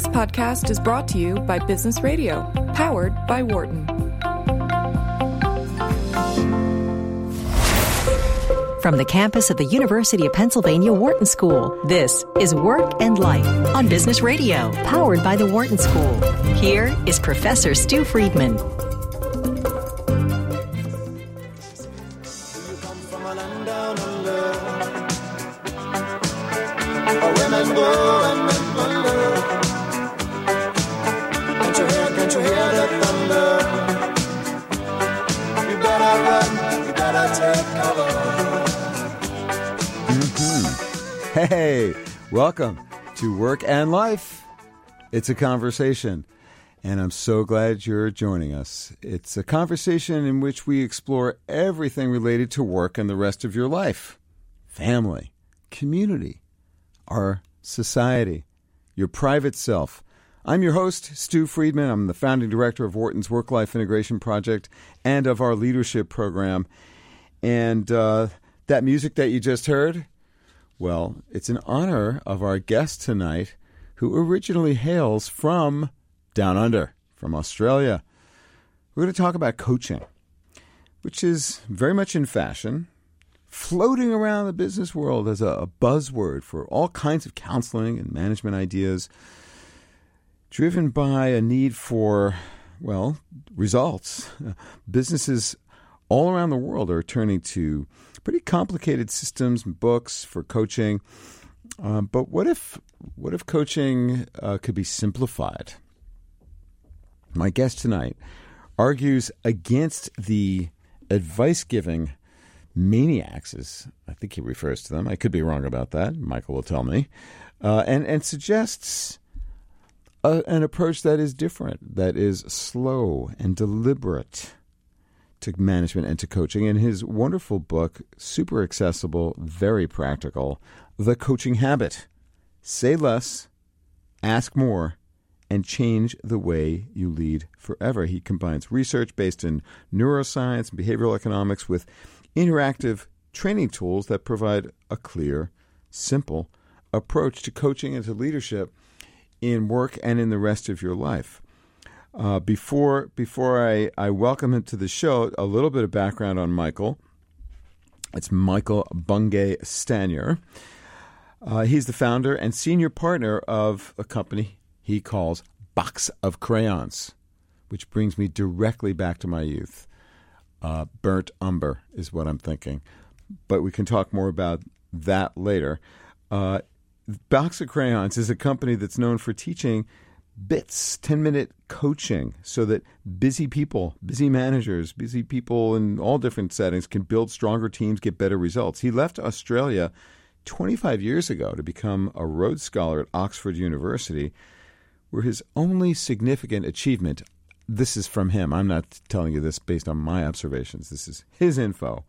This podcast is brought to you by Business Radio, powered by Wharton. From the campus of the University of Pennsylvania Wharton School, this is Work and Life on Business Radio, powered by the Wharton School. Here is Professor Stu Friedman. Welcome to Work and Life. It's a conversation, and I'm so glad you're joining us. It's a conversation in which we explore everything related to work and the rest of your life family, community, our society, your private self. I'm your host, Stu Friedman. I'm the founding director of Wharton's Work Life Integration Project and of our leadership program. And uh, that music that you just heard, well, it's in honor of our guest tonight, who originally hails from down under, from Australia. We're going to talk about coaching, which is very much in fashion, floating around the business world as a, buzzword for all kinds of counseling and management ideas, driven by a need for, well, results. Businesses all around the world are turning to pretty complicated systems and books for coaching. Um, but what if what if coaching uh, could be simplified? My guest tonight argues against the advice giving maniacs, as I think he refers to them. I could be wrong about that. Michael will tell me, uh, and and suggests. A, an approach that is different, that is slow and deliberate, to management and to coaching in his wonderful book, super accessible, very practical, The Coaching Habit. Say less, ask more, and change the way you lead forever. He combines research based in neuroscience and behavioral economics with interactive training tools that provide a clear, simple approach to coaching and to leadership in work and in the rest of your life. Uh, before before I, I welcome him to the show, a little bit of background on Michael. It's Michael Bungay Stanier. Uh, he's the founder and senior partner of a company he calls Box of Crayons, which brings me directly back to my youth. Uh, burnt umber is what I'm thinking, but we can talk more about that later. Uh, Box of Crayons is a company that's known for teaching bits, 10 minute coaching so that busy people, busy managers, busy people in all different settings can build stronger teams, get better results. He left Australia 25 years ago to become a Rhodes Scholar at Oxford University, where his only significant achievement this is from him. I'm not telling you this based on my observations. This is his info.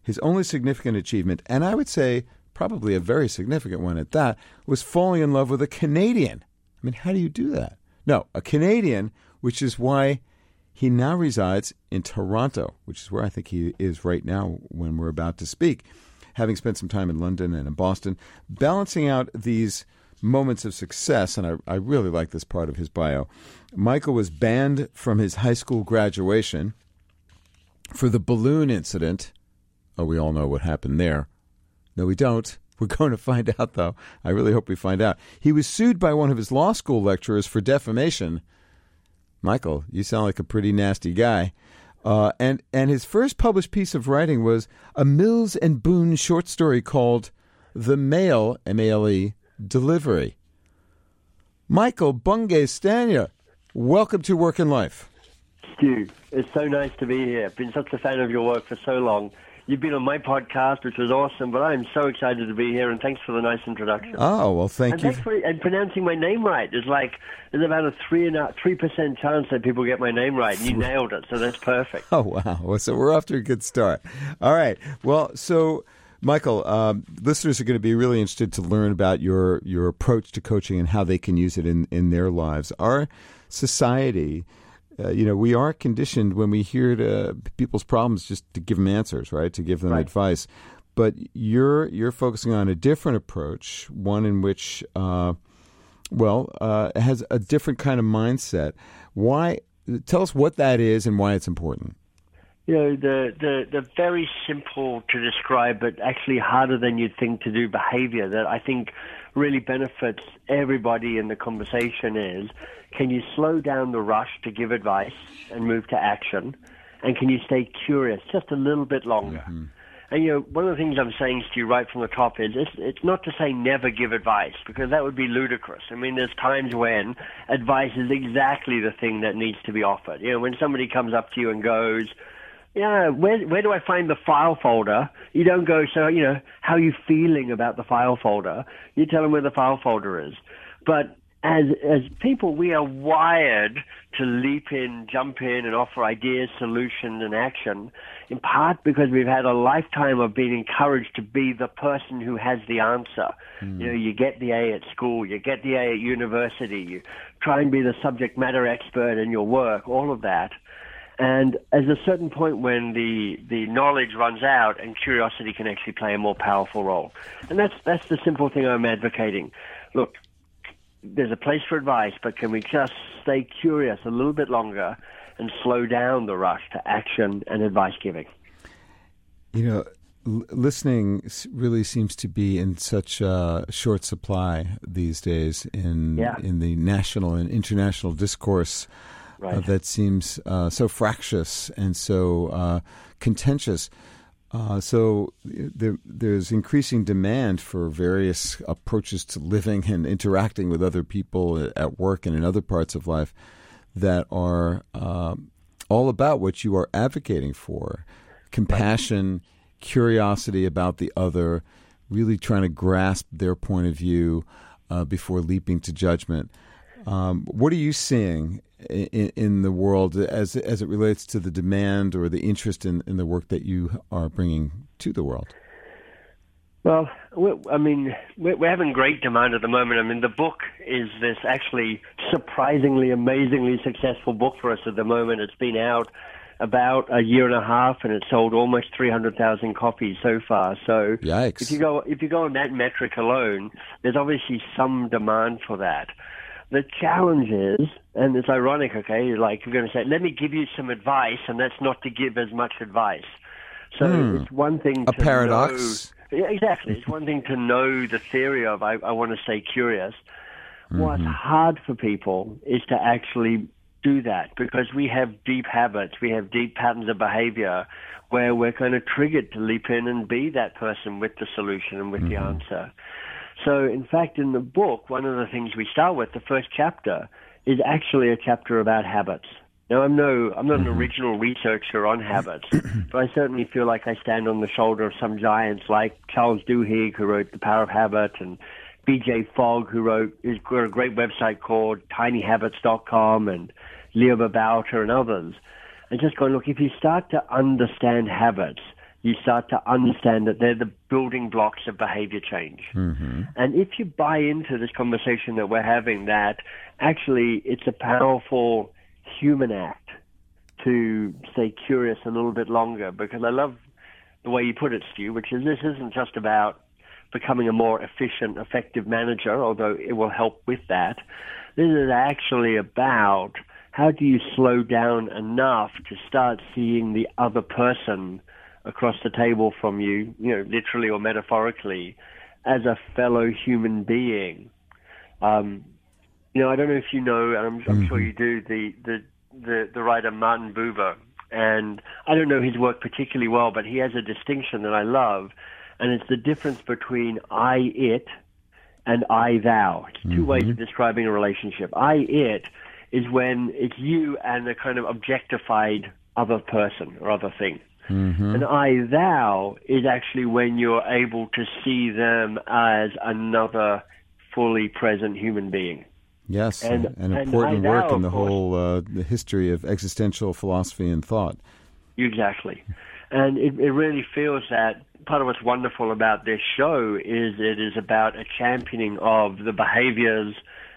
His only significant achievement, and I would say probably a very significant one at that, was falling in love with a Canadian mean, how do you do that? No, a Canadian, which is why he now resides in Toronto, which is where I think he is right now when we're about to speak, having spent some time in London and in Boston, balancing out these moments of success. And I, I really like this part of his bio. Michael was banned from his high school graduation for the balloon incident. Oh, we all know what happened there. No, we don't. We're going to find out, though. I really hope we find out. He was sued by one of his law school lecturers for defamation. Michael, you sound like a pretty nasty guy. Uh, and and his first published piece of writing was a Mills and Boon short story called "The Mail" M A L E Delivery. Michael Bungay Stanier, welcome to Work and Life. Stu, it's so nice to be here. Been such a fan of your work for so long, You've been on my podcast, which was awesome, but I'm so excited to be here, and thanks for the nice introduction. Oh, well, thank and you. For and pronouncing my name right. There's like, there's about a three and a three percent chance that people get my name right, and you nailed it, so that's perfect. Oh, wow. Well, so we're off to a good start. All right. Well, so. Michael, um, listeners are going to be really interested to learn about your, your approach to coaching and how they can use it in, in their lives. Our society uh, you know, we are conditioned when we hear to people's problems just to give them answers, right? To give them right. advice. But you're you're focusing on a different approach, one in which uh, well, uh, has a different kind of mindset. Why? Tell us what that is and why it's important. You know, the, the, the very simple to describe, but actually harder than you'd think to do behavior that I think really benefits everybody in the conversation is can you slow down the rush to give advice and move to action? And can you stay curious just a little bit longer? Mm-hmm. And you know, one of the things I'm saying to you right from the top is it's, it's not to say never give advice because that would be ludicrous. I mean, there's times when advice is exactly the thing that needs to be offered. You know, when somebody comes up to you and goes, yeah, where where do I find the file folder? You don't go, so you know, how are you feeling about the file folder? You tell them where the file folder is. But as as people, we are wired to leap in, jump in, and offer ideas, solutions, and action. In part because we've had a lifetime of being encouraged to be the person who has the answer. Mm. You know, you get the A at school, you get the A at university, you try and be the subject matter expert in your work, all of that. And at a certain point when the, the knowledge runs out and curiosity can actually play a more powerful role. And that's, that's the simple thing I'm advocating. Look, there's a place for advice, but can we just stay curious a little bit longer and slow down the rush to action and advice giving? You know, listening really seems to be in such uh, short supply these days in yeah. in the national and international discourse right. uh, that seems uh, so fractious and so uh, contentious. Uh, so there, there's increasing demand for various approaches to living and interacting with other people at work and in other parts of life that are um, all about what you are advocating for compassion, right. curiosity about the other, really trying to grasp their point of view uh, before leaping to judgment. Um, what are you seeing in, in, the world as as it relates to the demand or the interest in, in the work that you are bringing to the world? Well, I mean, we're having great demand at the moment. I mean, the book is this actually surprisingly, amazingly successful book for us at the moment. It's been out about a year and a half, and it's sold almost 300,000 copies so far. So, Yikes. if you go if you go on that metric alone, there's obviously some demand for that. The challenge is, and it's ironic, okay, you're like you're going to say, let me give you some advice, and that's not to give as much advice. So hmm. it's one thing a to paradox. Know, yeah, exactly. it's one thing to know the theory of I, I want to stay curious. Mm-hmm. What's hard for people is to actually do that because we have deep habits, we have deep patterns of behavior where we're kind of triggered to leap in and be that person with the solution and with mm-hmm. the answer. So, in fact, in the book, one of the things we start with, the first chapter, is actually a chapter about habits. Now, I'm no, I'm not an mm-hmm. original researcher on habits, but I certainly feel like I stand on the shoulder of some giants like Charles Duhigg, who wrote The Power of Habit, and B.J. Fogg, who wrote, has got a great website called tinyhabits.com, and Leo Babauta and others. And just going, look, if you start to understand habits, you start to understand that they're the building blocks of behavior change. Mm-hmm. And if you buy into this conversation that we're having, that actually it's a powerful human act to stay curious a little bit longer, because I love the way you put it, Stu, which is this isn't just about becoming a more efficient, effective manager, although it will help with that. This is actually about how do you slow down enough to start seeing the other person across the table from you, you know, literally or metaphorically, as a fellow human being. Um, you know, I don't know if you know, and I'm, I'm mm-hmm. sure you do, the, the, the, the writer Martin Buber. And I don't know his work particularly well, but he has a distinction that I love, and it's the difference between I, it, and I, thou. It's 2 mm-hmm. ways of describing a relationship. I, it is when it's you and a kind of objectified other person or other thing. Mm-hmm. And I thou is actually when you're able to see them as another fully present human being. Yes, and, an important and work thou, in the whole uh, the history of existential philosophy and thought. Exactly. And it, it really feels that part of what's wonderful about this show is it is about a championing of the behaviors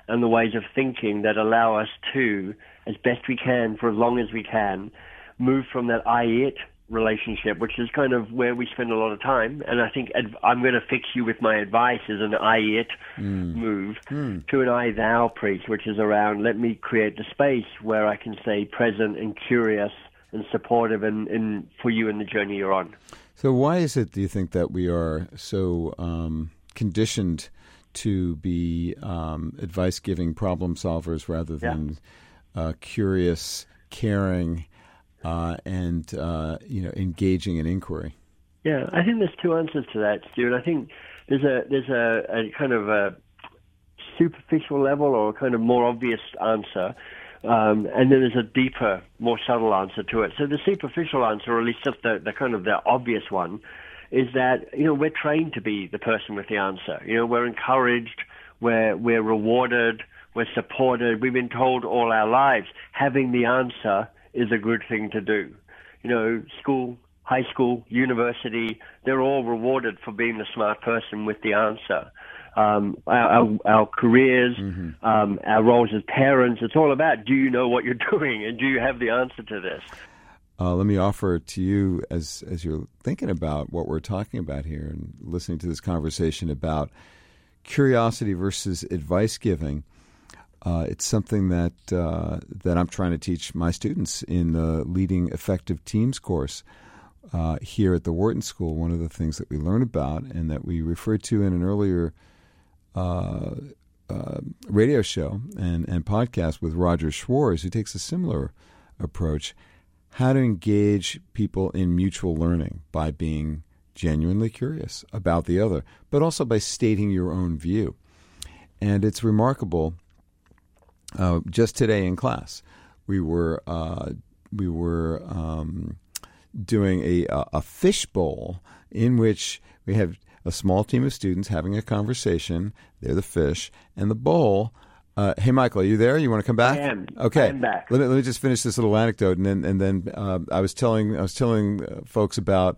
and the ways of thinking that allow us to, as best we can, for as long as we can, move from that I it relationship, which is kind of where we spend a lot of time. And I think adv- I'm going to fix you with my advice is an I it Hmm. move to an I thou preach, which is around let me create the space where I can stay present and curious and supportive and, and for you in the journey you're on. So, why is it, do you think, that we are so um, conditioned to be um, advice giving problem solvers rather than uh, curious, caring, uh, and uh, you know, engaging in inquiry? Yeah, I think there's two answers to that, Stuart. I think there's a there's a, a kind of a superficial level or a kind of more obvious answer, um, and then there's a deeper, more subtle answer to it. So the superficial answer, or at least the, the kind of the obvious one, is that you know we're trained to be the person with the answer. You know, we're encouraged, we're we're rewarded, we're supported. We've been told all our lives having the answer is a good thing to do. You know, school, high school, university, they're all rewarded for being the smart person with the answer. Um, our, our, our careers, um, our roles as parents, it's all about do you know what you're doing and do you have the answer to this? Uh, let me offer to you, as as you're thinking about what we're talking about here and listening to this conversation about curiosity versus advice giving. Uh, it's something that uh, that I'm trying to teach my students in the Leading Effective Teams course uh, here at the Wharton School. One of the things that we learn about and that we referred to in an earlier uh, uh, radio show and, and podcast with Roger Schwarz, who takes a similar approach. How to engage people in mutual learning by being genuinely curious about the other, but also by stating your own view. And it's remarkable. Uh, just today in class, we were uh, we were um, doing a a fishbowl in which we have a small team of students having a conversation. They're the fish, and the bowl. Uh, hey, Michael, are you there? You want to come back? I am. Okay. I am back. Let me let me just finish this little anecdote, and then and then uh, I was telling I was telling uh, folks about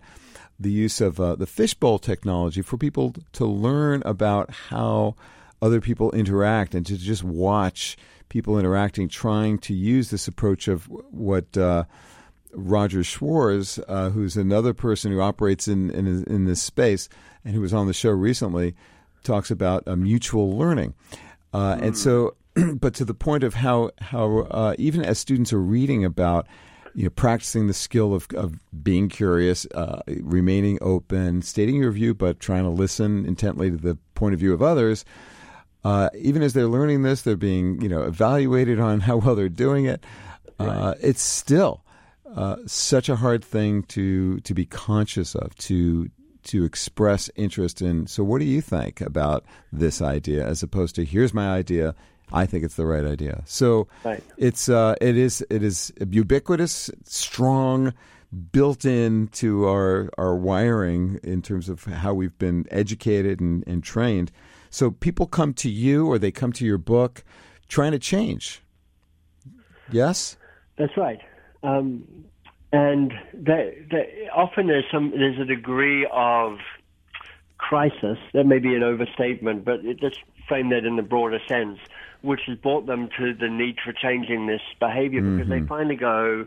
the use of uh, the fishbowl technology for people to learn about how other people interact and to just watch people interacting, trying to use this approach of what. Uh, Roger Schwarz, uh, who's another person who operates in, in in this space and who was on the show recently, talks about uh, mutual learning, uh, and so, but to the point of how how uh, even as students are reading about you know practicing the skill of of being curious, uh, remaining open, stating your view, but trying to listen intently to the point of view of others. Uh, even as they're learning this, they're being you know evaluated on how well they're doing it. Uh, it's still uh, such a hard thing to to be conscious of to to express interest in. So, what do you think about this idea, as opposed to here's my idea? I think it's the right idea. So, Right. it's uh, it is it is ubiquitous, strong, built into our our wiring in terms of how we've been educated and, and trained. So, people come to you or they come to your book trying to change. Yes. That's right. Um, and often there's some there's a degree of crisis. That may be an overstatement, but it, let's frame that in the broader sense, which has brought them to the need for changing this behavior because they finally go,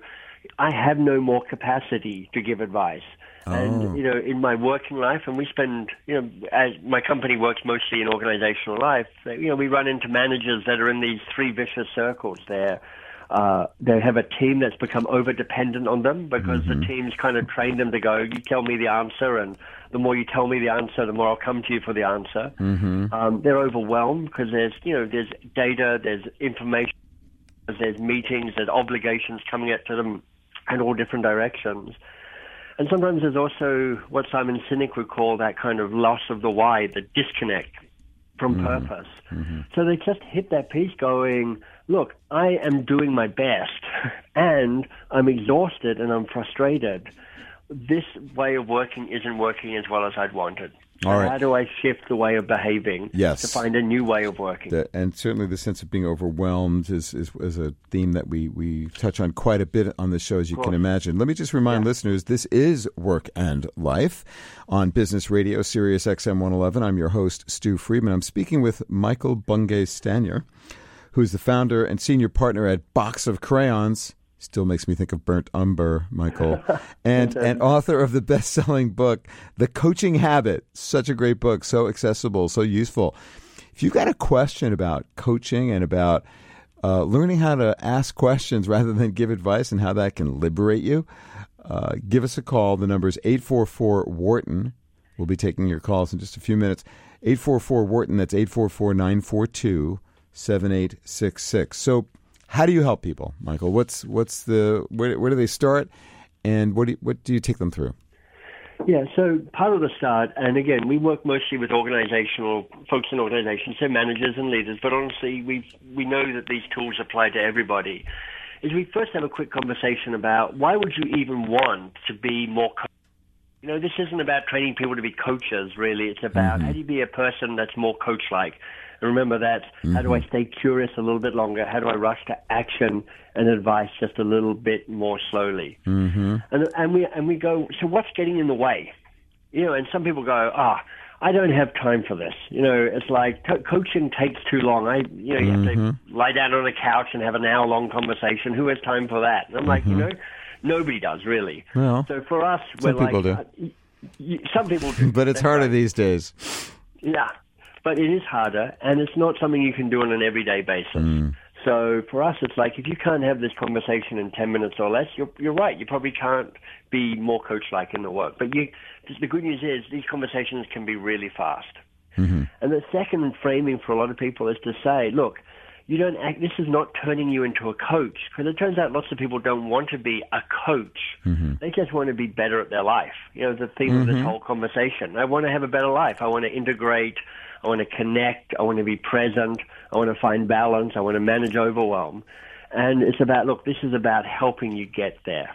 I have no more capacity to give advice. And you know, in my working life, and we spend, you know, as my company works mostly in organizational life, you know, we run into managers that are in these three vicious circles. They're uh, they have a team that's become over dependent on them because the team's kind of trained them to go, you tell me the answer, and the more you tell me the answer, the more I'll come to you for the answer. Um, they're overwhelmed because there's, you know, there's data, there's information, there's meetings, there's obligations coming at to them in all different directions. And sometimes there's also what Simon Sinek would call that kind of loss of the why, the disconnect from mm-hmm. purpose. Mm-hmm. So they just hit that piece going, look, I am doing my best and I'm exhausted and I'm frustrated. This way of working isn't working as well as I'd wanted. All right. How do I shift the way of behaving Yes. to find a new way of working? The, and certainly the sense of being overwhelmed is, is, is a theme that we, we touch on quite a bit on the show, as you can imagine. Let me just remind listeners this is Work and Life on Business Radio, Sirius XM 111. I'm your host, Stu Friedman. I'm speaking with Michael Bungay Stanier, who's the founder and senior partner at Box of Crayons. Still makes me think of burnt umber, Michael. and and author of the best-selling book, The Coaching Habit. Such a great book, so accessible, so useful. If you've got a question about coaching and about uh, learning how to ask questions rather than give advice and how that can liberate you, uh, give us a call. The number is 844 Wharton. We'll be taking your calls in just a few minutes. 844 Wharton, that's 844 942 7866. So, how do you help people, Michael? What's what's the where, where do they start, and what do you, what do you take them through? Yeah, so part of the start, and again, we work mostly with organizational folks in organizations, so managers and leaders. But honestly, we we know that these tools apply to everybody. Is we first have a quick conversation about why would you even want to be more. Co- you know, this isn't about training people to be coaches. Really, it's about Mm-hmm. how do you be a person that's more coach-like. And remember that. How do I Mm-hmm. stay curious a little bit longer? How do I rush to action and advice just a little bit more slowly? Mm-hmm. And and we and we go. So what's getting in the way? You know, and some people go, ah. I don't have time for this. You know, it's like co- coaching takes too long. I, you know, you have Mm-hmm. to lie down on a couch and have an hour-long conversation. Who has time for that? And I'm like, you know, nobody does really. Mm-hmm. Well, so for us, some we're people do. uh, y- y- some people do, But it's harder right. these days. Yeah, but it is harder, and it's not something you can do on an everyday basis. Mm. So for us, it's like if you can't have this conversation in ten minutes or less, you're you're right. You probably can't be more coach-like in the work. But you, the good news is these conversations can be really fast. Mm-hmm. And the second framing for a lot of people is to say, look, you don't act, this is not turning you into a coach. Because it turns out lots of people don't want to be a coach. Mm-hmm. They just want to be better at their life. You know, the theme of this mm-hmm. whole conversation. I want to have a better life. I want to integrate. I want to connect. I want to be present. I want to find balance. I want to manage overwhelm. And it's about, look, this is about helping you get there.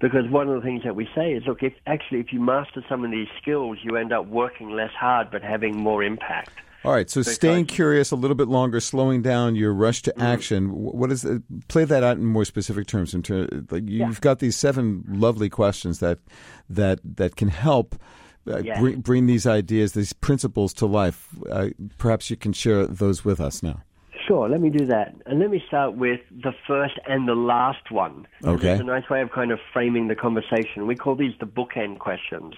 Because one of the things that we say is, look, if actually if you master some of these skills, you end up working less hard but having more impact. All right, so staying curious a little bit longer, slowing down your rush to mm-hmm. action. wh- What is it? Play that out in more specific terms. In ter- like you've got these seven lovely questions that that that can help uh, Yeah. bring, bring these ideas, these principles to life. Uh, perhaps you can share those with us now. Sure, let me do that. And let me start with the first and the last one. Okay. It's a nice way of kind of framing the conversation. We call these the bookend questions.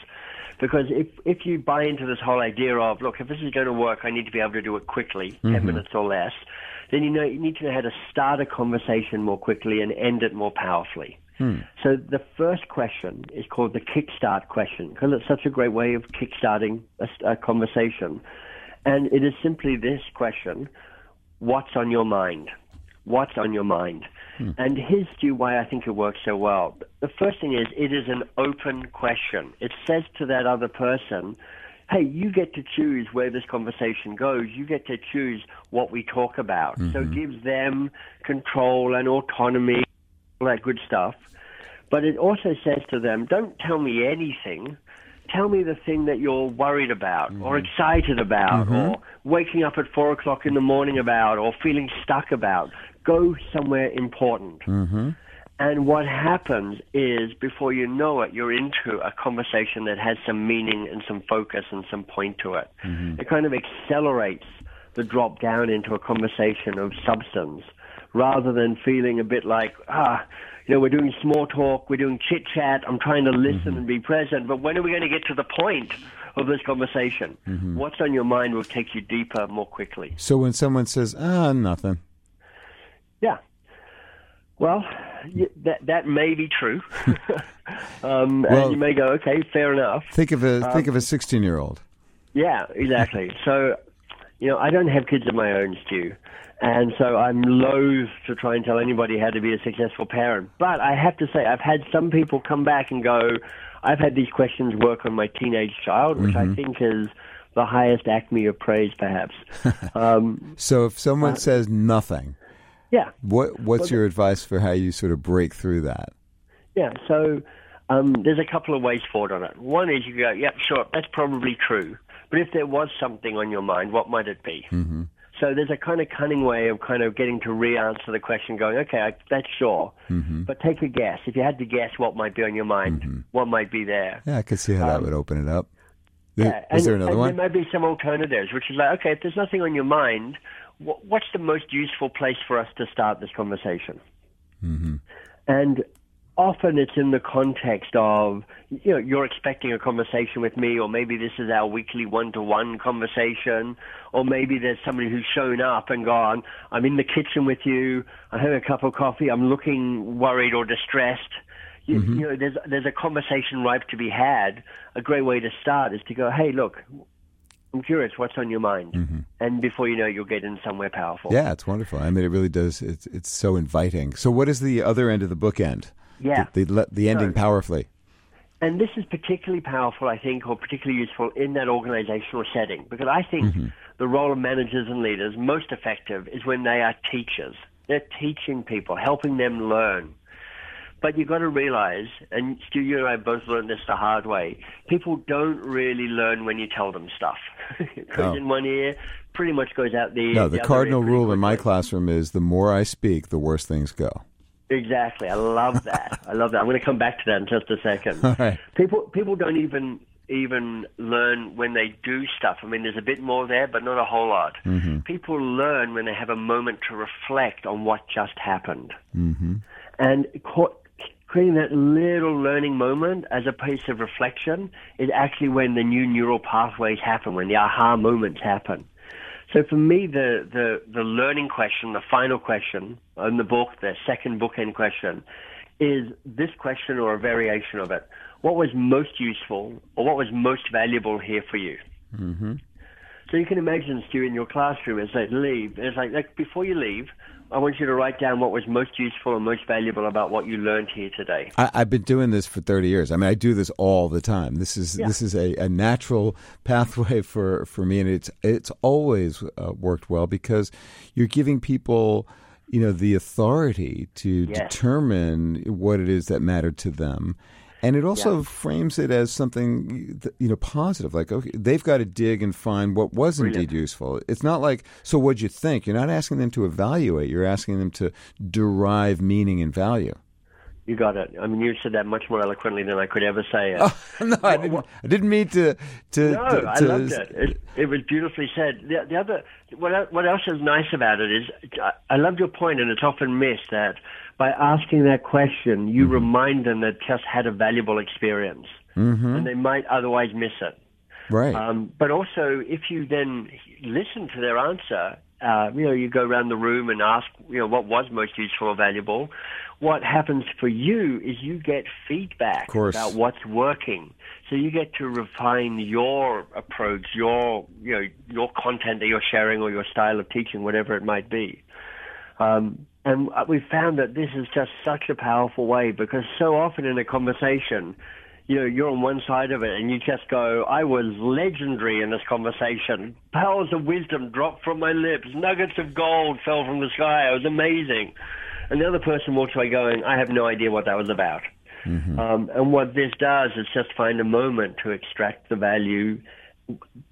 Because if, if you buy into this whole idea of, look, if this is going to work, I need to be able to do it quickly, 10 minutes or less, then you know you need to know how to start a conversation more quickly and end it more powerfully. Hmm. So the first question is called the kickstart question because it's such a great way of kickstarting a, a conversation. And it is simply this question what's on your mind? What's on your mind? Hmm. And here's Stu why I think it works so well. The first thing is it is an open question. It says to that other person, hey, you get to choose where this conversation goes. You get to choose what we talk about. So it mm-hmm. gives them control and autonomy, all that good stuff. But it also says to them, don't tell me anything. Tell me the thing that you're worried about or mm-hmm. excited about mm-hmm. or waking up at four o'clock in the morning about or feeling stuck about. Go somewhere important. Mm-hmm. And what happens is, before you know it, you're into a conversation that has some meaning and some focus and some point to it. It kind of accelerates the drop down into a conversation of substance rather than feeling a bit like, ah, you know, we're doing small talk, we're doing chit chat, I'm trying to listen and be present, but when are we going to get to the point of this conversation? What's on your mind will take you deeper more quickly. So when someone says, "Ah, nothing," Yeah. Well, that that may be true, um, Well- and you may go, okay, fair enough. think of a think of a sixteen-year-old. Yeah, exactly. so, you know, I don't have kids of my own, Stu, and so I'm loath to try and tell anybody how to be a successful parent. But I have to say, I've had some people come back and go, I've had these questions work on my teenage child, which I think is the highest acme of praise, perhaps. um, So if someone says nothing, yeah. what what's your advice for how you sort of break through that? Yeah, so um, there's a couple of ways forward on it. One is you go, yep, sure, that's probably true. But if there was something on your mind, what might it be? Mm-hmm. So there's a kind of cunning way of kind of getting to re-answer the question, going, okay, I, that's sure. But take a guess. If you had to guess what might be on your mind, what might be there? Yeah, I could see how that would open it up. There- Um, Yeah, is and, there another and one? There might be some alternatives, which is like, okay, if there's nothing on your mind, wh- what's the most useful place for us to start this conversation? Mm-hmm. And often it's in the context of you know you're expecting a conversation with me or maybe this is our weekly one-to-one conversation or maybe there's somebody who's shown up and gone i'm in the kitchen with you i'm having a cup of coffee i'm looking worried or distressed you, mm-hmm. you know there's there's a conversation ripe to be had a great way to start is to go hey look I'm curious, what's on your mind? Mm-hmm. And before you know, you'll get in somewhere powerful. Yeah, it's wonderful. I mean, it really does. It's it's so inviting. So, what is the other end of the book end? Yeah. The, the, the ending powerfully. And this is particularly powerful, I think, or particularly useful in that organizational setting, because I think mm-hmm. the role of managers and leaders most effective is when they are teachers. They're teaching people, helping them learn. But you've got to realize, and Stu, you and I both learned this the hard way, people don't really learn when you tell them stuff. it goes oh. in one ear, pretty much goes out the No, the, the cardinal rule in my classroom is the more I speak, the worse things go. Exactly. I love that. I love that. I'm going to come back to that in just a second. All right. People people don't even even learn when they do stuff. I mean, there's a bit more there, but not a whole lot. Mm-hmm. People learn when they have a moment to reflect on what just happened. Mm-hmm. And creating that little learning moment as a piece of reflection is actually when the new neural pathways happen, when the aha moments happen. So for me, the, the, the learning question, the final question in the book, the second bookend question, is this question or a variation of it. What was most useful or what was most valuable here for you? Mm-hmm. So you can imagine, Stu, in your classroom as they leave, it's like, like before you leave, I want you to write down what was most useful and most valuable about what you learned here today. I, have been doing this for thirty years. I mean, I do this all the time. This is yeah. this is a, a, natural pathway for, for me, and it's it's always uh, worked well because you're giving people you know the authority to yes. determine what it is that mattered to them and it also yeah. frames it as something you know positive like okay they've got to dig and find what was Brilliant. indeed useful it's not like so what'd you think you're not asking them to evaluate you're asking them to derive meaning and value you got it. I mean, you said that much more eloquently than I could ever say it. Oh, no, I didn't, I didn't mean to. to no, to, I loved it. it. It was beautifully said. The, the other, what, what else is nice about it is, I loved your point, and it's often missed that by asking that question, you mm-hmm. remind them that just had a valuable experience, mm-hmm. and they might otherwise miss it. Right. Um, but also, if you then listen to their answer, uh, you know, you go around the room and ask, you know, what was most useful or valuable. What happens for you is you get feedback about what's working. So you get to refine your approach, your, you know, your content that you're sharing or your style of teaching, whatever it might be. Um, and we found that this is just such a powerful way because so often in a conversation, you know, you're on one side of it and you just go, I was legendary in this conversation. Pearls of wisdom dropped from my lips. Nuggets of gold fell from the sky. It was amazing. And the other person walks away going, I have no idea what that was about. Mm-hmm. Um, and what this does is just find a moment to extract the value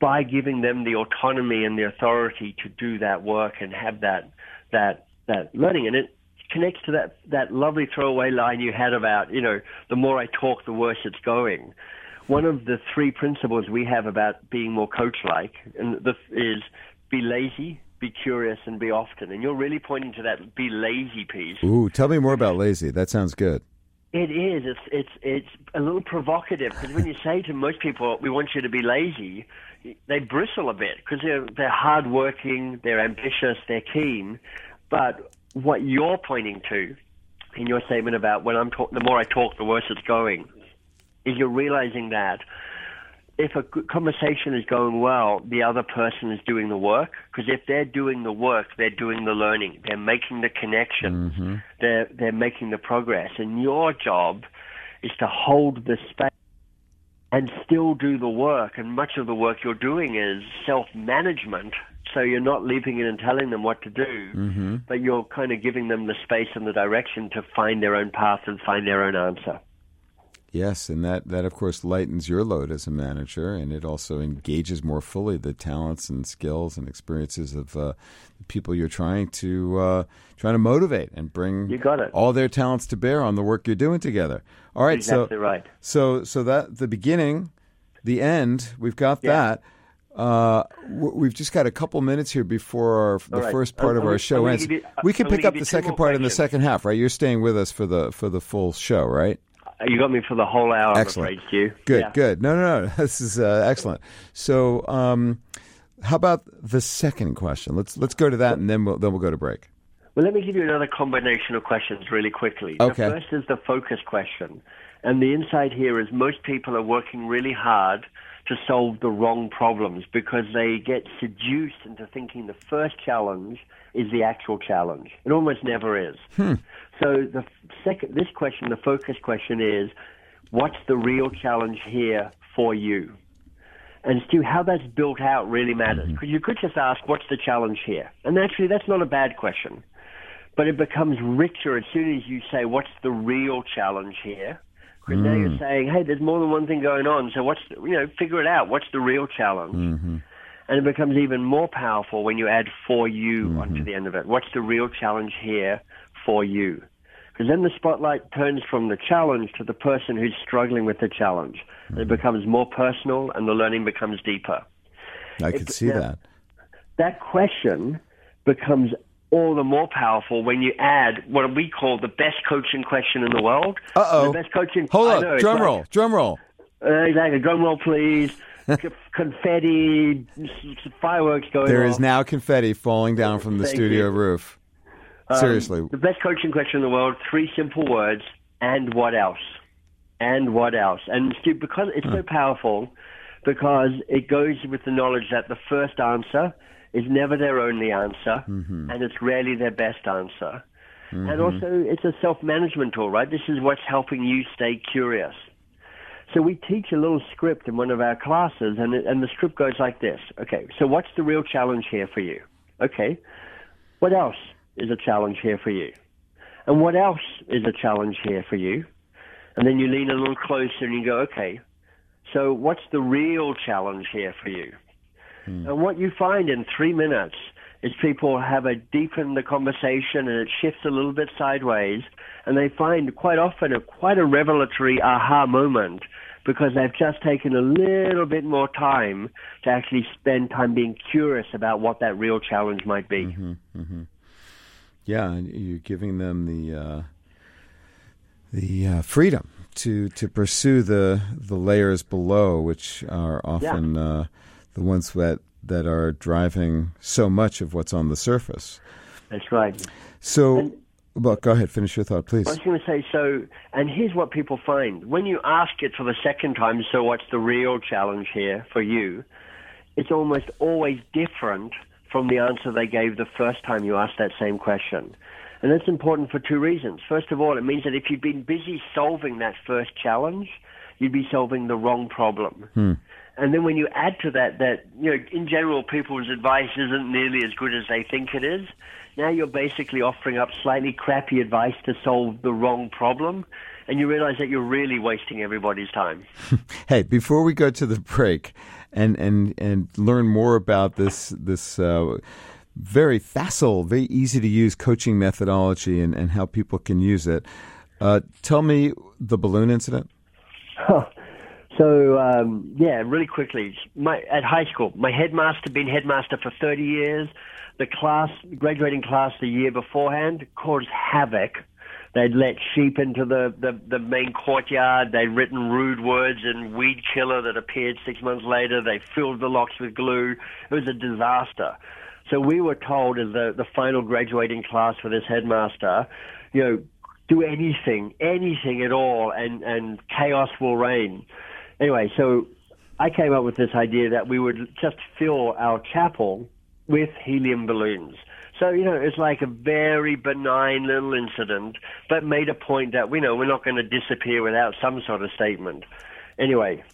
by giving them the autonomy and the authority to do that work and have that that that learning. And it connects to that, that lovely throwaway line you had about, you know, the more I talk, the worse it's going. One of the three principles we have about being more coach-like and this is be lazy, be curious, and be often. And you're really pointing to that be lazy piece. Ooh, tell me more about lazy. That sounds good. It is. It's it's it's a little provocative because when you say to most people, "We want you to be lazy," they bristle a bit because they're they're hardworking, they're ambitious, they're keen, but what you're pointing to in your statement about when I'm talk, the more I talk, the worse it's going, is you're realizing that if a conversation is going well, the other person is doing the work. Because if they're doing the work, they're doing the learning. They're making the connection. Mm-hmm. They're they're making the progress. And your job is to hold the space and still do the work. And much of the work you're doing is self management so you're not leaping in and telling them what to do, mm-hmm. but you're kind of giving them the space and the direction to find their own path and find their own answer. Yes, and that, that of course lightens your load as a manager, and it also engages more fully the talents and skills and experiences of uh, the people you're trying to uh, trying to motivate and bring you got it. all their talents to bear on the work you're doing together. All right, exactly so right. So so that the beginning, the end, we've got yeah. that. Uh, we've just got a couple minutes here before our, the right. first part I'm- of our I'm- show I'm ends. you- we can pick up the second part in the second half, right? You're staying with us for the for the full show, right? You got me for the whole hour. Excellent. I'm afraid. Good, Yeah. good. No, no, no. This is uh, excellent. So, um, how about the second question? Let's let's go to that, and then we'll then we'll go to break. Well, let me give you another combination of questions really quickly. Okay. The first is the focus question. And the insight here is most people are working really hard to solve the wrong problems because they get seduced into thinking the first challenge is the actual challenge. It almost never is. So the second, this question, the focus question is, what's the real challenge here for you? And Stu, how that's built out really matters. Mm-hmm. Because you could just ask, what's the challenge here? And actually, that's not a bad question. But it becomes richer as soon as you say, what's the real challenge here? Because now you're mm. saying, hey, there's more than one thing going on. So what's, the, you know, figure it out. What's the real challenge? Mm-hmm. And it becomes even more powerful when you add for you mm-hmm. onto the end of it. What's the real challenge here for you? Because then the spotlight turns from the challenge to the person who's struggling with the challenge. And it becomes more personal and the learning becomes deeper. I can see now- that. That question becomes all the more powerful when you add what we call the best coaching question in the world. Uh oh. The best coaching. Hold I on. know, Drum like- roll. Drum roll. Uh, exactly. Drum roll, please. Confetti, fireworks going There off. is now confetti falling down from the Thank studio you. roof. Um, Seriously. the best coaching question in the world. Three simple words. And what else? And what else? And Stu, because it's so hmm. powerful, because it goes with the knowledge that the first answer is never their only answer, mm-hmm. and it's rarely their best answer. And mm-hmm. also, it's a self-management tool, right? This is what's helping you stay curious. So we teach a little script in one of our classes, and it, and the script goes like this. Okay, so what's the real challenge here for you? Okay, what else is a challenge here for you? And what else is a challenge here for you? And then you lean a little closer and you go, okay, so what's the real challenge here for you? Hmm. And what you find in three minutes is people have a deepen the conversation and it shifts a little bit sideways and they find quite often a quite a revelatory aha moment because they've just taken a little bit more time to actually spend time being curious about what that real challenge might be. Mm-hmm, mm-hmm. Yeah, and you're giving them the uh, the uh, freedom to to pursue the the layers below, which are often uh, the ones that that are driving so much of what's on the surface. That's right. So, And- well, go ahead, finish your thought, please. I was going to say, so, and here's what people find. When you ask it for the second time, so what's the real challenge here for you? It's almost always different from the answer they gave the first time you asked that same question. And that's important for two reasons. First of all, it means that if you'd been busy solving that first challenge, you'd be solving the wrong problem. Hmm. And then when you add to that that, you know, in general, people's advice isn't nearly as good as they think it is, now you're basically offering up slightly crappy advice to solve the wrong problem, and you realize that you're really wasting everybody's time. Hey, before we go to the break and and and learn more about this this uh, very facile, very easy to use coaching methodology and, and how people can use it, uh, tell me the balloon incident. So um, yeah, really quickly. My, at high school, my headmaster been headmaster for 30 years. The class, graduating class, the year beforehand caused havoc. They'd let sheep into the, the, the main courtyard. They'd written rude words and weed killer that appeared six months later. They filled the locks with glue. It was a disaster. So we were told as the, the final graduating class for this headmaster, you know, do anything, anything at all, and, and chaos will reign. Anyway, so I came up with this idea that we would just fill our chapel with helium balloons. So, you know, it's like a very benign little incident, but made a point that, you know, we're not going to disappear without some sort of statement. Anyway,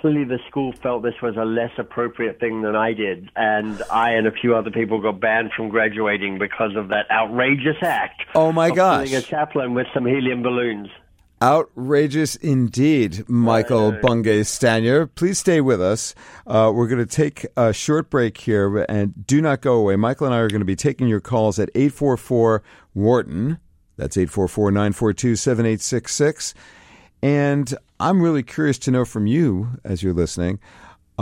clearly the school felt this was a less appropriate thing than I did, and I and a few other people got banned from graduating because of that outrageous act. Oh, my of gosh. a chaplain with some helium balloons. Outrageous indeed, Michael Bungay Stanier. Please stay with us. Uh, we're going to take a short break here, and do not go away. Michael and I are going to be taking your calls at 844 Wharton. That's 844 942 7866. And I'm really curious to know from you, as you're listening,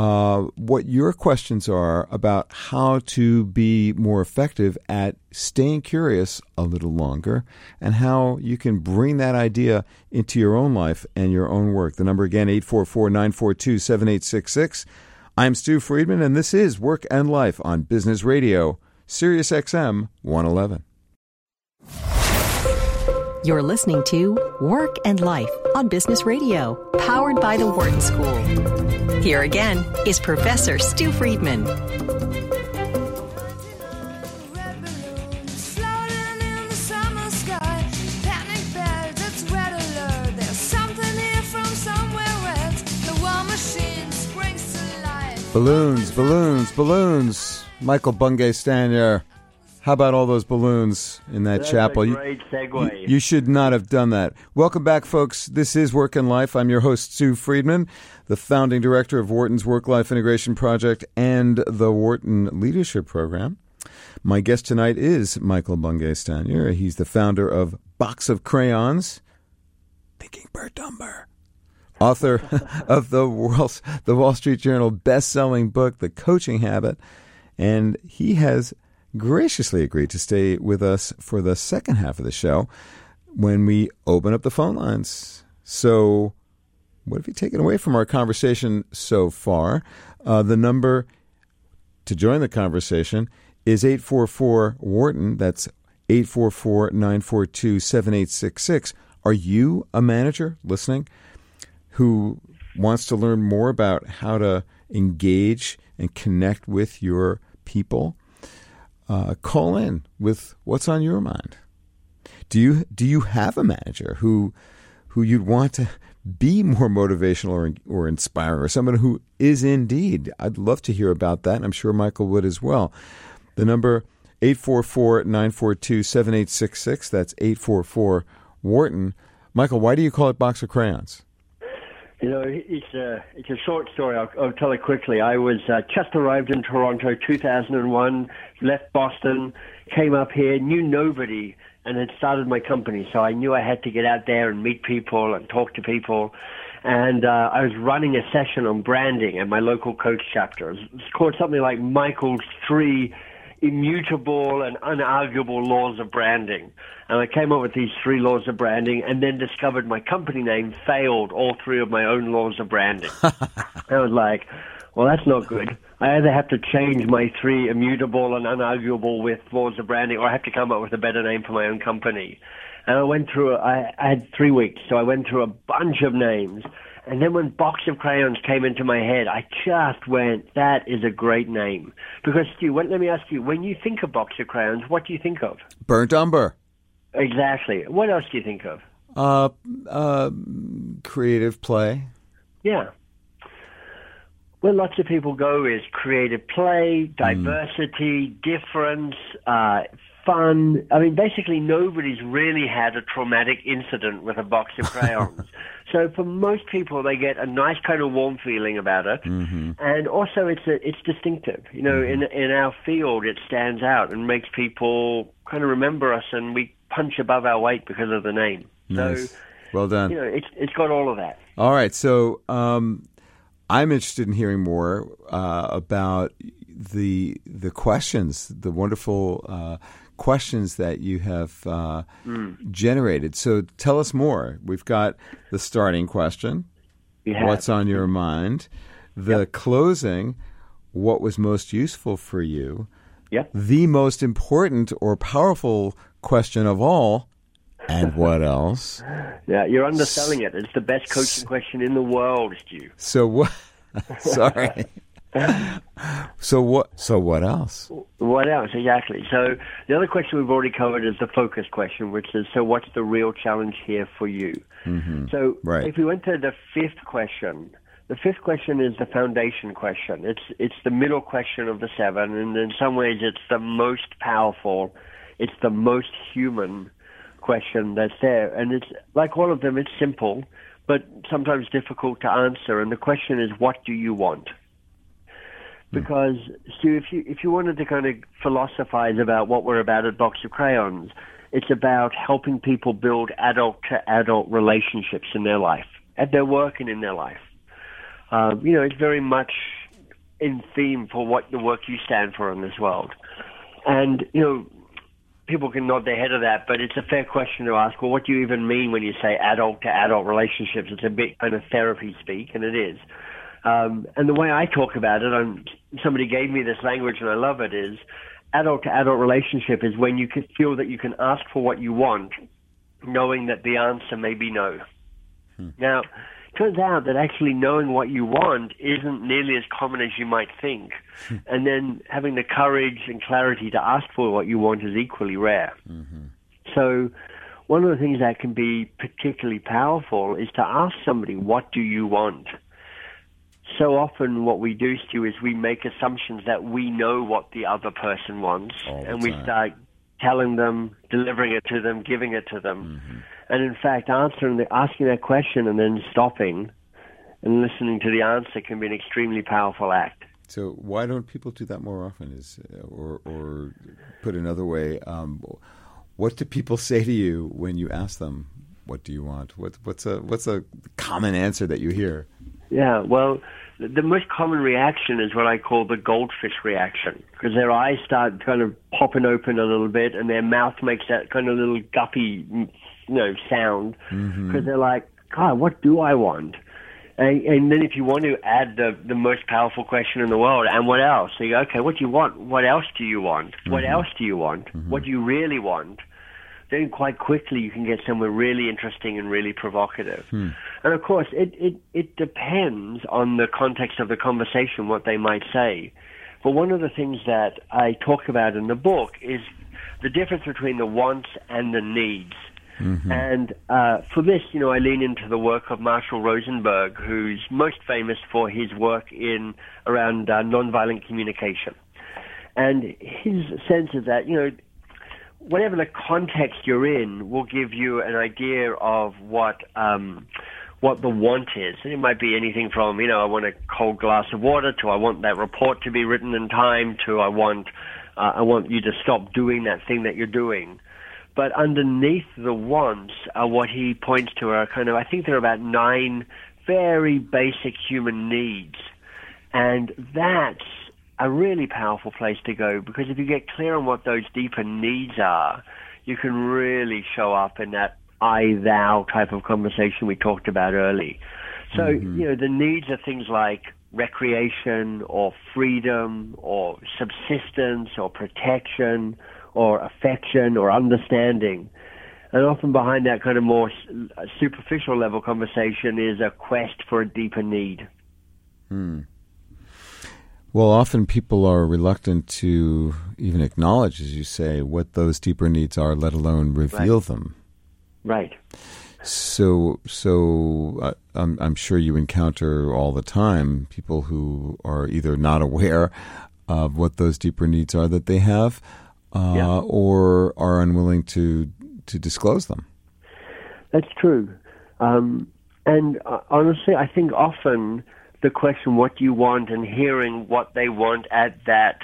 uh, what your questions are about how to be more effective at staying curious a little longer and how you can bring that idea into your own life and your own work. The number again, 844 942 7866. I'm Stu Friedman, and this is Work and Life on Business Radio, Sirius XM 111. You're listening to Work and Life on Business Radio, powered by the Wharton School. Here again is Professor Stew Friedman. Balloons, balloons, balloons. Michael Bungay Stanier. How about all those balloons in that That's chapel? Great segue. You, you should not have done that. Welcome back, folks. This is Work and Life. I'm your host, Stew Friedman, the founding director of Wharton's Work Life Integration Project and the Wharton Leadership Program. My guest tonight is Michael Bungay Stanier. He's the founder of Box of Crayons, Thinking Bert Dumber, author of the Wall, the Wall Street Journal best-selling book, The Coaching Habit, and he has graciously agreed to stay with us for the second half of the show when we open up the phone lines. So, what have you taken away from our conversation so far? Uh, the number to join the conversation is 844 Wharton. That's 844 942 7866. Are you a manager listening who wants to learn more about how to engage and connect with your people? Uh, call in with what's on your mind. Do you do you have a manager who who you'd want to be more motivational or or inspiring, or someone who is indeed? I'd love to hear about that, and I'm sure Michael would as well. The number 844-942-7866. That's 844 Wharton. Michael, why do you call it Box of Crayons? You know, it's a it's a short story. I'll, I'll tell it quickly. I was uh, just arrived in Toronto, 2001. Left Boston, came up here, knew nobody, and had started my company. So I knew I had to get out there and meet people and talk to people. And uh, I was running a session on branding at my local coach chapter. It's called something like Michael's Three Immutable and Unarguable Laws of Branding. And I came up with these three laws of branding and then discovered my company name failed all three of my own laws of branding. I was like, well, that's not good. I either have to change my three immutable and unarguable with laws of branding or I have to come up with a better name for my own company. And I went through, I, I had three weeks, so I went through a bunch of names. And then when Box of Crayons came into my head, I just went, that is a great name. Because, Stew, what, let me ask you, when you think of Box of Crayons, what do you think of? Burnt umber. Exactly. What else do you think of? Uh, uh, creative play. Yeah. Where lots of people go is creative play, diversity, difference, uh, fun. I mean, basically, nobody's really had a traumatic incident with a box of crayons. So for most people, they get a nice kind of warm feeling about it, and also it's a, it's distinctive. You know, in in our field, it stands out and makes people kind of remember us, and we punch above our weight because of the name. Nice. So Well done. you know, it's it's got all of that. All right, so um, I'm interested in hearing more uh, about the the questions, the wonderful uh, questions that you have uh, generated. So tell us more. We've got the starting question. What's on your mind? The closing: What was most useful for you? Yep. The most important or powerful question of all, and what else? Yeah, you're underselling it. It's the best coaching question in the world, Stew. So what? Sorry. so what? So what else? What else? Exactly. So the other question we've already covered is the focus question, which is, so what's the real challenge here for you? Mm-hmm. So Right. if we went to the fifth question, the fifth question is the foundation question. It's it's the middle question of the seven, and in some ways it's the most powerful. It's the most human question that's there, and it's like all of them. It's simple, but sometimes difficult to answer. And the question is, what do you want? Because Stew, if you if you wanted to kind of philosophize about what we're about at Box of Crayons, it's about helping people build adult to adult relationships in their life, at their work and in their life. Um, you know, it's very much in theme for what the work you stand for in this world. And, you know, people can nod their head at that, but it's a fair question to ask, well, what do you even mean when you say adult to adult relationships? It's a bit kind of therapy speak, and it is. Um, and the way I talk about it, I'm, somebody gave me this language and I love it, is adult to adult relationship is when you can feel that you can ask for what you want, knowing that the answer may be no. Hmm. Now, turns out that actually knowing what you want isn't nearly as common as you might think. Hmm. and then having the courage and clarity to ask for what you want is equally rare. Mm-hmm. So, one of the things that can be particularly powerful is to ask somebody, What do you want? So often, what we do, Stew, is we make assumptions that we know what the other person wants, and we start telling them, delivering it to them, giving it to them. Mm-hmm. And in fact, answering the, asking that question and then stopping and listening to the answer can be an extremely powerful act. So why don't people do that more often? Is or or put another way, um, what do people say to you when you ask them, "What do you want?" What, what's a what's a common answer that you hear? Yeah, well, the most common reaction is what I call the goldfish reaction, because their eyes start kind of popping open a little bit, and their mouth makes that kind of little guppy, you know, sound, because mm-hmm. they're like, God, what do I want? And, and then if you want to add the the most powerful question in the world, and what else? So you go, okay, what do you want? What else do you want? Mm-hmm. What else do you want? Mm-hmm. What do you really want? Then quite quickly you can get somewhere really interesting and really provocative. Hmm. And of course, it, it, it depends on the context of the conversation, what they might say. But one of the things that I talk about in the book is the difference between the wants and the needs. Mm-hmm. And uh, for this, you know, I lean into the work of Marshall Rosenberg, who's most famous for his work in around uh, nonviolent communication. And his sense is that, you know, whatever the context you're in will give you an idea of what um, what the want is. And it might be anything from, you know, I want a cold glass of water to I want that report to be written in time to I want uh, I want you to stop doing that thing that you're doing. But underneath the wants are what he points to are kind of I think there are about nine very basic human needs. And that's a really powerful place to go because if you get clear on what those deeper needs are, you can really show up in that I thou type of conversation we talked about early. So, mm-hmm. you know, the needs are things like recreation or freedom or subsistence or protection or affection or understanding. And often behind that kind of more superficial level conversation is a quest for a deeper need. Hmm. Well, often people are reluctant to even acknowledge, as you say, what those deeper needs are, let alone reveal right. them. Right. So, so uh, I'm, I'm, sure you encounter all the time people who are either not aware of what those deeper needs are that they have, uh, yeah. or are unwilling to to disclose them. That's true, um, and uh, honestly, I think often the question, what do you want, and hearing what they want at that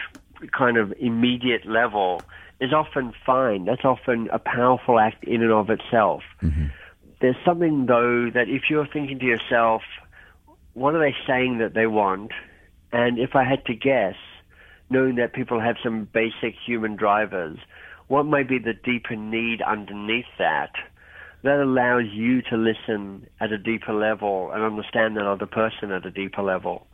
kind of immediate level is often fine. That's often a powerful act in and of itself. Mm-hmm. There's something, though, that if you're thinking to yourself, what are they saying that they want? And if I had to guess, knowing that people have some basic human drivers, what might be the deeper need underneath that? That allows you to listen at a deeper level and understand that other person at a deeper level.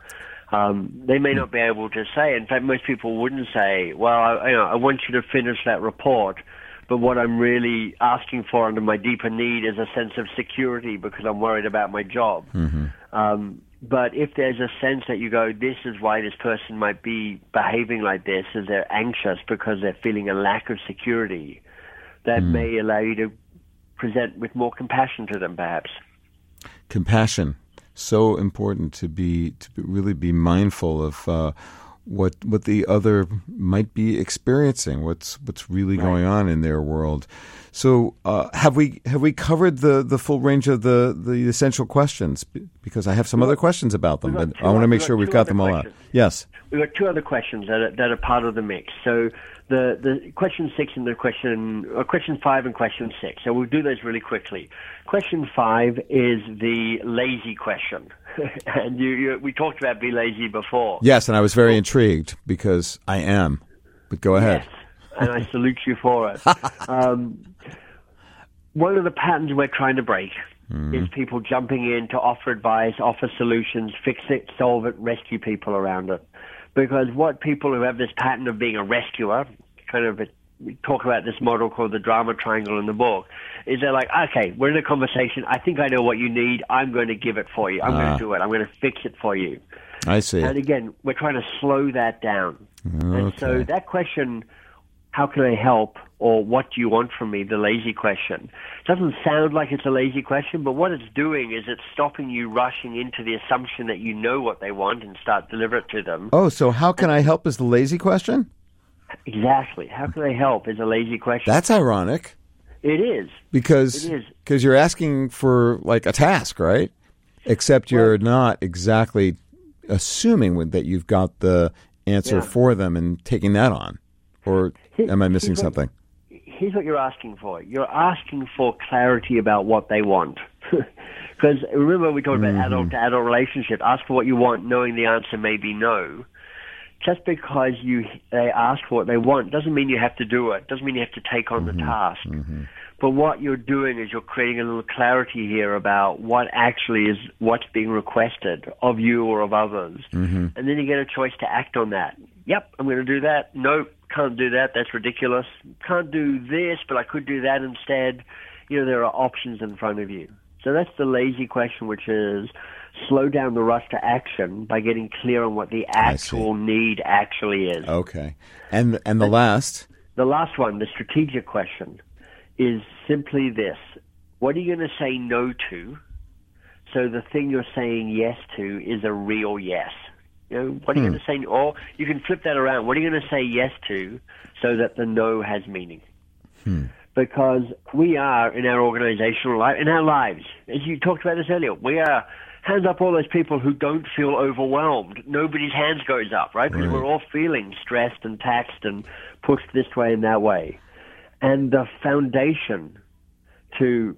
Um, they may not be able to say. In fact, most people wouldn't say, "Well, I, you know, I want you to finish that report." But what I'm really asking for under my deeper need is a sense of security because I'm worried about my job. Mm-hmm. Um, but if there's a sense that you go, this is why this person might be behaving like this, is they're anxious because they're feeling a lack of security, that mm. may allow you to present with more compassion to them, perhaps. Compassion, so important to be to really be mindful of uh, what what the other might be experiencing, what's what's really right. going on in their world. So, uh, have we have we covered the, the full range of the, the essential questions? Because I have some other questions about them, but I want to make sure we've got them all questions. out. Yes, we've got two other questions that are, that are part of the mix. So, the the question six and the question uh, question five and question six. So we'll do those really quickly. Question five is the lazy question. and you, you, we talked about be lazy before. Yes, and I was very intrigued because I am. But go ahead. Yes, and I salute you for it. Um, one of the patterns we're trying to break is people jumping in to offer advice, offer solutions, fix it, solve it, rescue people around it. Because what people who have this pattern of being a rescuer, kind of, we talk about this model called the drama triangle in the book, is they're like, okay, we're in a conversation. I think I know what you need. I'm going to give it for you. I'm Ah. going to do it. I'm going to fix it for you. I see. And again, we're trying to slow that down. And so that question, how can I help, or what do you want from me, the lazy question, doesn't sound like it's a lazy question, but what it's doing is it's stopping you rushing into the assumption that you know what they want and start deliver it to them. Oh, so how can I help is the lazy question? Exactly. How can I help is a lazy question. That's ironic it is. because It is. because you're asking for like a task, right? Except you're not exactly assuming with- that you've got the answer Yeah. for them and taking that on. Or am I missing like- something? here's what you're asking for. You're asking for clarity about what they want. Because remember, we talked about mm-hmm. adult to adult relationship. Ask for what you want, knowing the answer may be no. Just because you they ask for what they want doesn't mean you have to do it. Doesn't mean you have to take on the mm-hmm. task. Mm-hmm. But what you're doing is you're creating a little clarity here about what actually is what's being requested of you or of others, mm-hmm. and then you get a choice to act on that. Yep, I'm going to do that. No, can't do that. That's ridiculous. Can't do this, but I could do that instead. You know, there are options in front of you. So that's the lazy question, which is slow down the rush to action by getting clear on what the actual need actually is. Okay. And and the last The last one, the strategic question, is simply this. What are you going to say no to so the thing you're saying yes to is a real yes? You know, what are you hmm. going to say? Or you can flip that around. What are you going to say yes to so that the no has meaning? Hmm. Because we are in our organizational life, in our lives, as you talked about this earlier, we are hands up all those people who don't feel overwhelmed. Nobody's hands goes up, right? Because we're all feeling stressed and taxed and pushed this way and that way. And the foundation to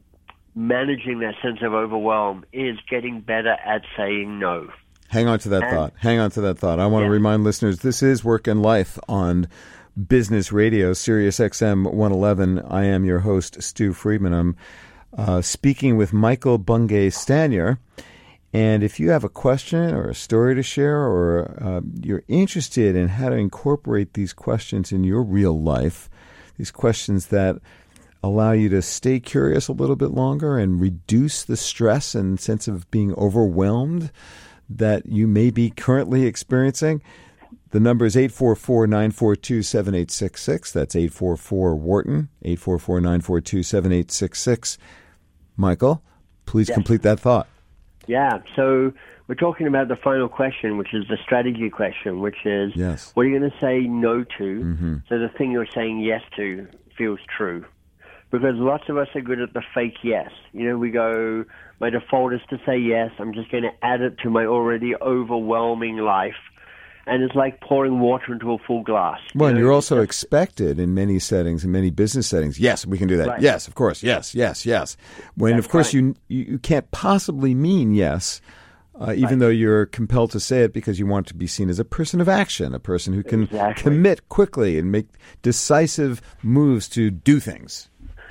managing that sense of overwhelm is getting better at saying no. Hang on to that And- thought. Hang on to that thought. I want to remind listeners this is Work and Life on Business Radio, Sirius XM 111. I am your host, Stew Friedman. I'm uh, speaking with Michael Bungay Stanier. And if you have a question or a story to share, or uh, you're interested in how to incorporate these questions in your real life, these questions that allow you to stay curious a little bit longer and reduce the stress and sense of being overwhelmed that you may be currently experiencing. The number is 844 942 7866. That's 844 Wharton, 844 942 7866. Michael, please complete that thought. Yeah. So we're talking about the final question, which is the strategy question, which is Yes. what are you going to say no to mm-hmm. so the thing you're saying yes to feels true? Because lots of us are good at the fake yes. You know, we go, my default is to say yes. I'm just going to add it to my already overwhelming life. And it's like pouring water into a full glass. You Well, and know, you're also expected in many settings, in many business settings. Yes, we can do that. Right. Yes, of course. Yes, yes, yes. When, That's of course, right. you, you you can't possibly mean yes, uh, even though you're compelled to say it because you want to be seen as a person of action, a person who can Exactly. commit quickly and make decisive moves to do things.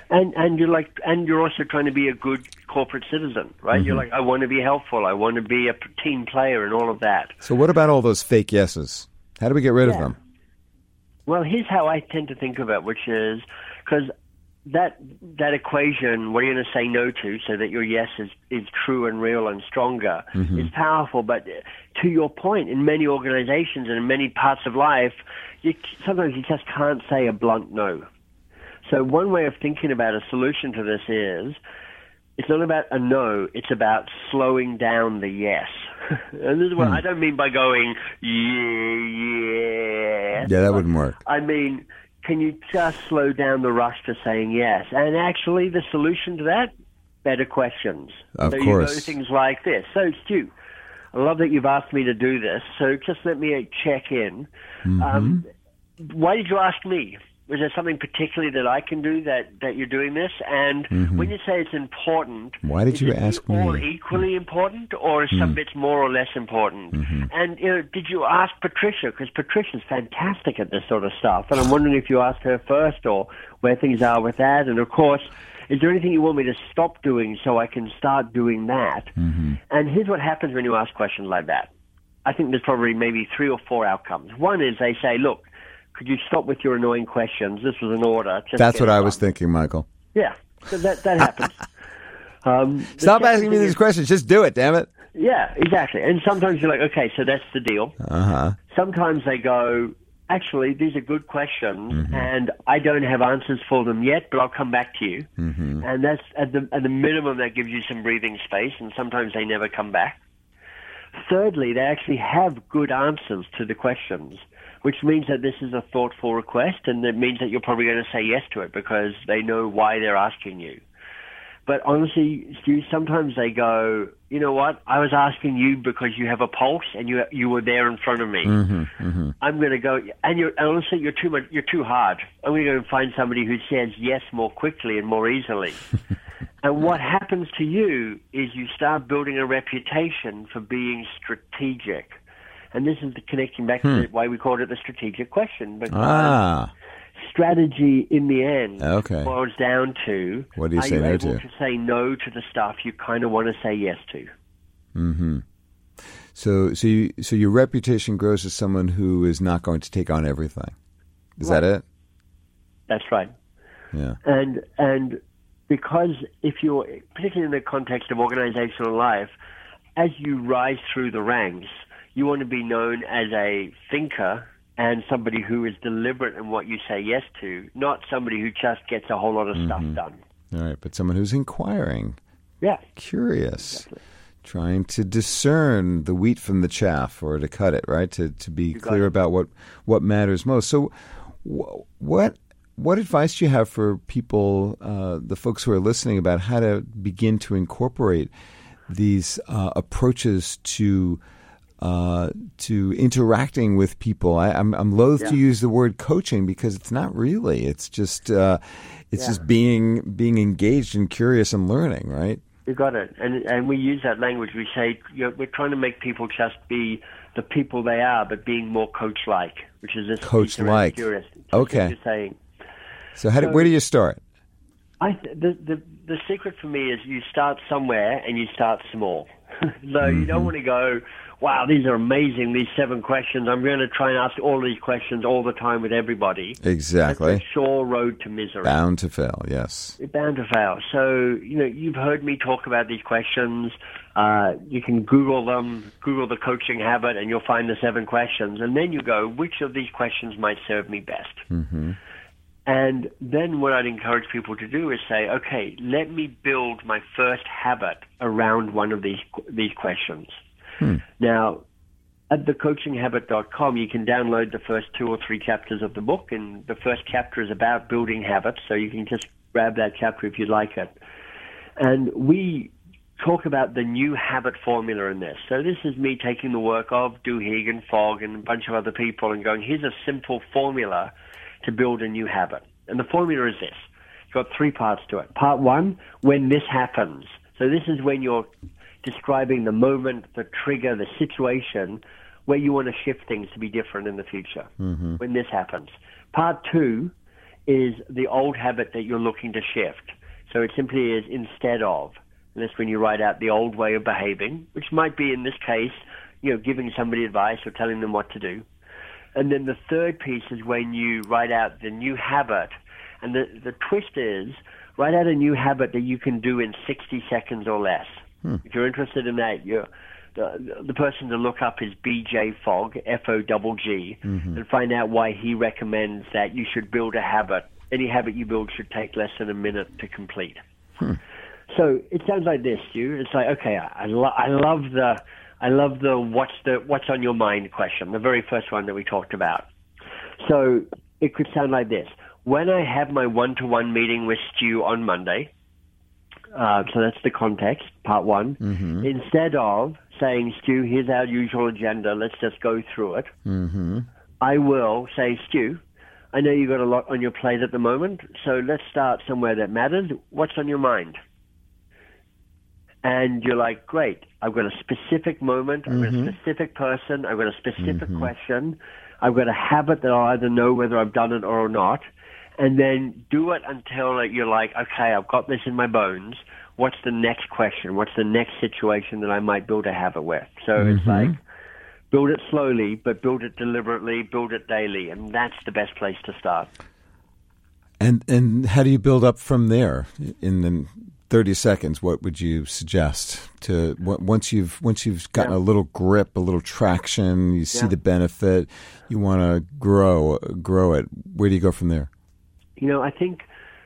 And and you're like, and you're also trying to be a good corporate citizen, right? You're Mm-hmm. like, I want to be helpful. I want to be a team player, and all of that. So, what about all those fake yeses? How do we get rid of them? Well, here's how I tend to think of it, which is because that that equation, what are you going to say no to, so that your yes is is true and real and stronger, is powerful. But to your point, in many organizations and in many parts of life, you sometimes you just can't say a blunt no. So one way of thinking about a solution to this is it's not about a no, it's about slowing down the yes. and this is what I don't mean by going, yeah, yeah. Yeah, that wouldn't work. I mean, can you just slow down the rush to saying yes? And actually, the solution to that, better questions. Of so course. you go things like this. So, Stew, I love that you've asked me to do this. So just let me check in. Mm-hmm. Um, why did you ask me? Was there something particularly that I can do that, that you're doing this? And when you say it's important, Mm-hmm. Why did is you it ask all me? Mm. equally important, or is some bits more or less important? Mm-hmm. And you know, did you ask Patricia? Because Patricia's fantastic at this sort of stuff, and I'm wondering if you asked her first, or where things are with that. And of course, is there anything you want me to stop doing so I can start doing that? Mm-hmm. And here's what happens when you ask questions like that. I think there's probably maybe three or four outcomes. One is they say, "Look, could you stop with your annoying questions? This was an order." Just That's what I was thinking, Michael. Yeah, so that that happens. Um, Stop asking me these is- questions. Just do it, damn it. Yeah, exactly. And sometimes you're like, okay, so that's the deal. Uh huh. Sometimes they go, actually, these are good questions, Mm-hmm. and I don't have answers for them yet, but I'll come back to you. Mm-hmm. And that's at the at the minimum that gives you some breathing space, and sometimes they never come back. Thirdly, they actually have good answers to the questions, which means that this is a thoughtful request, and it means that you're probably going to say yes to it because they know why they're asking you. But honestly, Stew, sometimes they go, you know what? I was asking you because you have a pulse and you you were there in front of me. Mm-hmm, mm-hmm. I'm going to go, and you're and honestly, you're too much. You're too hard. I'm going to go and find somebody who says yes more quickly and more easily. and what happens to you is you start building a reputation for being strategic. And this is the connecting back to why we called it the strategic question. Because Ah. strategy in the end Okay. boils down to What do you are say you no able to? to say no to the stuff you kind of want to say yes to? Hmm. So, so, you, so your reputation grows as someone who is not going to take on everything. Is that it? That's right. Yeah. And and because if you're particularly in the context of organizational life, as you rise through the ranks, you want to be known as a thinker and somebody who is deliberate in what you say yes to, not somebody who just gets a whole lot of stuff Mm-hmm. done. All right, but someone who's inquiring, Yeah. curious, trying to discern the wheat from the chaff, or to cut it right to to be clear about what what matters most. So, wh- what what advice do you have for people, uh, the folks who are listening, about how to begin to incorporate these uh, approaches to uh, to interacting with people. I, I'm, I'm loath to use the word coaching because it's not really. It's just uh, it's Yeah. just being being engaged and curious and learning, right? You got it, and and we use that language. We say you know, we're trying to make people just be the people they are, but being more coach-like, which is this Coach-like. Curious. That's Okay. you're saying. So, how do, where do you start? I the the the secret for me is you start somewhere and you start small. so you Mm-hmm. don't want to go, wow, these are amazing. These seven questions. I'm going to try and ask all these questions all the time with everybody. Exactly. That's a sure road to misery. Bound to fail. Yes. Bound to fail. So, you know, you've heard me talk about these questions. Uh, you can Google them, Google the coaching habit, and you'll find the seven questions. And then you go, which of these questions might serve me best? Mm-hmm. And then what I'd encourage people to do is say, okay, let me build my first habit around one of these these questions. Hmm. Now, at thecoachinghabit.com, you can download the first two or three chapters of the book, and the first chapter is about building habits, so you can just grab that chapter if you'd like it. And we talk about the new habit formula in this. So this is me taking the work of Duhigg and Fogg and a bunch of other people and going, here's a simple formula to build a new habit. And the formula is this. It's got three parts to it. Part one, when this happens. So this is when you're describing the moment, the trigger, the situation where you want to shift things to be different in the future. Mm-hmm. When this happens. Part two is the old habit that you're looking to shift. So it simply is instead of. And that's when you write out the old way of behaving, which might be in this case, you know, giving somebody advice or telling them what to do. And then the third piece is when you write out the new habit. And the, the twist is write out a new habit that you can do in 60 seconds or less. Hmm. If you're interested in that, you're, the, the person to look up is BJ Fogg, F-O-G-G, mm-hmm. and find out why he recommends that you should build a habit. Any habit you build should take less than a minute to complete. Hmm. So it sounds like this, Stew. It's like, okay, I, lo- I love the, I love the what's the what's on your mind question, the very first one that we talked about. So it could sound like this: When I have my one-to-one meeting with Stew on Monday, uh, so that's the context, part one. Mm-hmm. Instead of saying, Stew, here's our usual agenda, let's just go through it. Mm-hmm. I will say, Stew, I know you've got a lot on your plate at the moment, so let's start somewhere that matters. What's on your mind? And you're like, great, I've got a specific moment, I've got a mm-hmm. specific person, I've got a specific question, I've got a habit that I'll either know whether I've done it or not, and then do it until you're like, okay, I've got this in my bones. What's the next question? What's the next situation that I might build a habit with? So it's mm-hmm. like, build it slowly, but build it deliberately, build it daily, and that's the best place to start. And and how do you build up from there? In the thirty seconds, what would you suggest to once you've once you've gotten Yeah. a little grip, a little traction, you see Yeah. the benefit, you want to grow grow it. Where do you go from there? You know, I think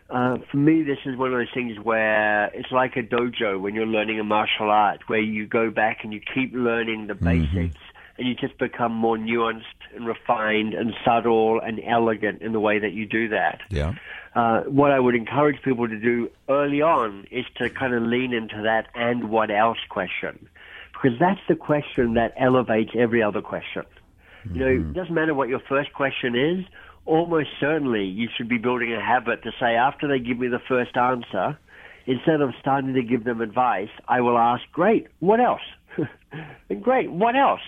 uh, for me, this is one of those things where it's like a dojo when you're learning a martial art, where you go back and you keep learning the basics, and you just become more nuanced and refined and subtle and elegant in the way that you do that. Yeah. Uh, what I would encourage people to do early on is to kind of lean into that and what else question. Because that's the question that elevates every other question. You know, it doesn't matter what your first question is, almost certainly you should be building a habit to say after they give me the first answer, instead of starting to give them advice, I will ask, great, what else? and great, what else?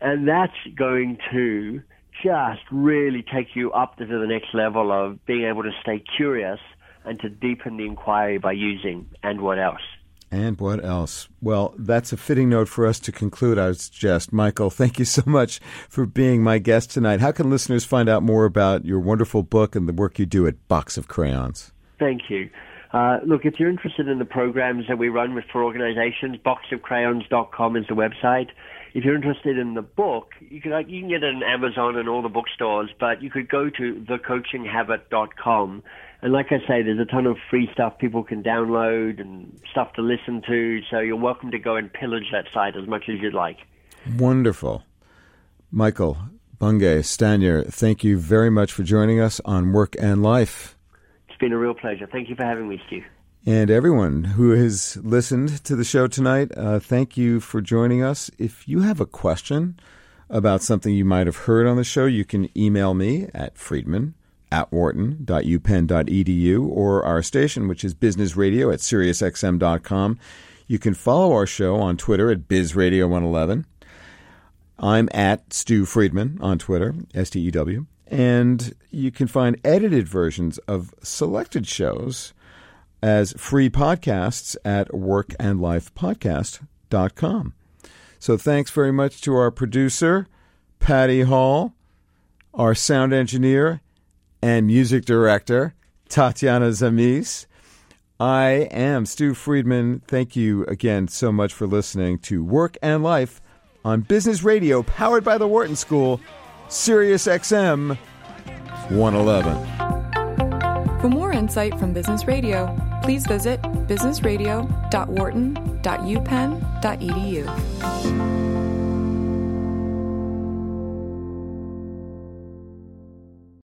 And that's going to just really take you up to the next level of being able to stay curious and to deepen the inquiry by using and what else. And what else? Well, that's a fitting note for us to conclude. I would suggest, Michael, thank you so much for being my guest tonight. How can listeners find out more about your wonderful book and the work you do at Box of Crayons? Thank you. Uh, look, if you're interested in the programs that we run with for organizations, boxofcrayons.com is the website. If you're interested in the book, you can you can get it on Amazon and all the bookstores, but you could go to thecoachinghabit.com. And like I say, there's a ton of free stuff people can download and stuff to listen to. So you're welcome to go and pillage that site as much as you'd like. Wonderful. Michael Bungay Stanier, thank you very much for joining us on Work and Life. It's been a real pleasure. Thank you for having me, Stew. And everyone who has listened to the show tonight, uh, thank you for joining us. If you have a question about something you might have heard on the show, you can email me at friedman at wharton.upenn.edu or our station, which is business radio at siriusxm.com. You can follow our show on Twitter at bizradio111. I'm at Stew Friedman on Twitter, S T E W. And you can find edited versions of selected shows as free podcasts at workandlifepodcast.com. So thanks very much to our producer, Patty Hall, our sound engineer and music director, Tatiana Zamis. I am Stew Friedman. Thank you again so much for listening to Work and Life on Business Radio, powered by the Wharton School, Sirius XM 111. For more insight from Business Radio, please visit businessradio.wharton.upenn.edu.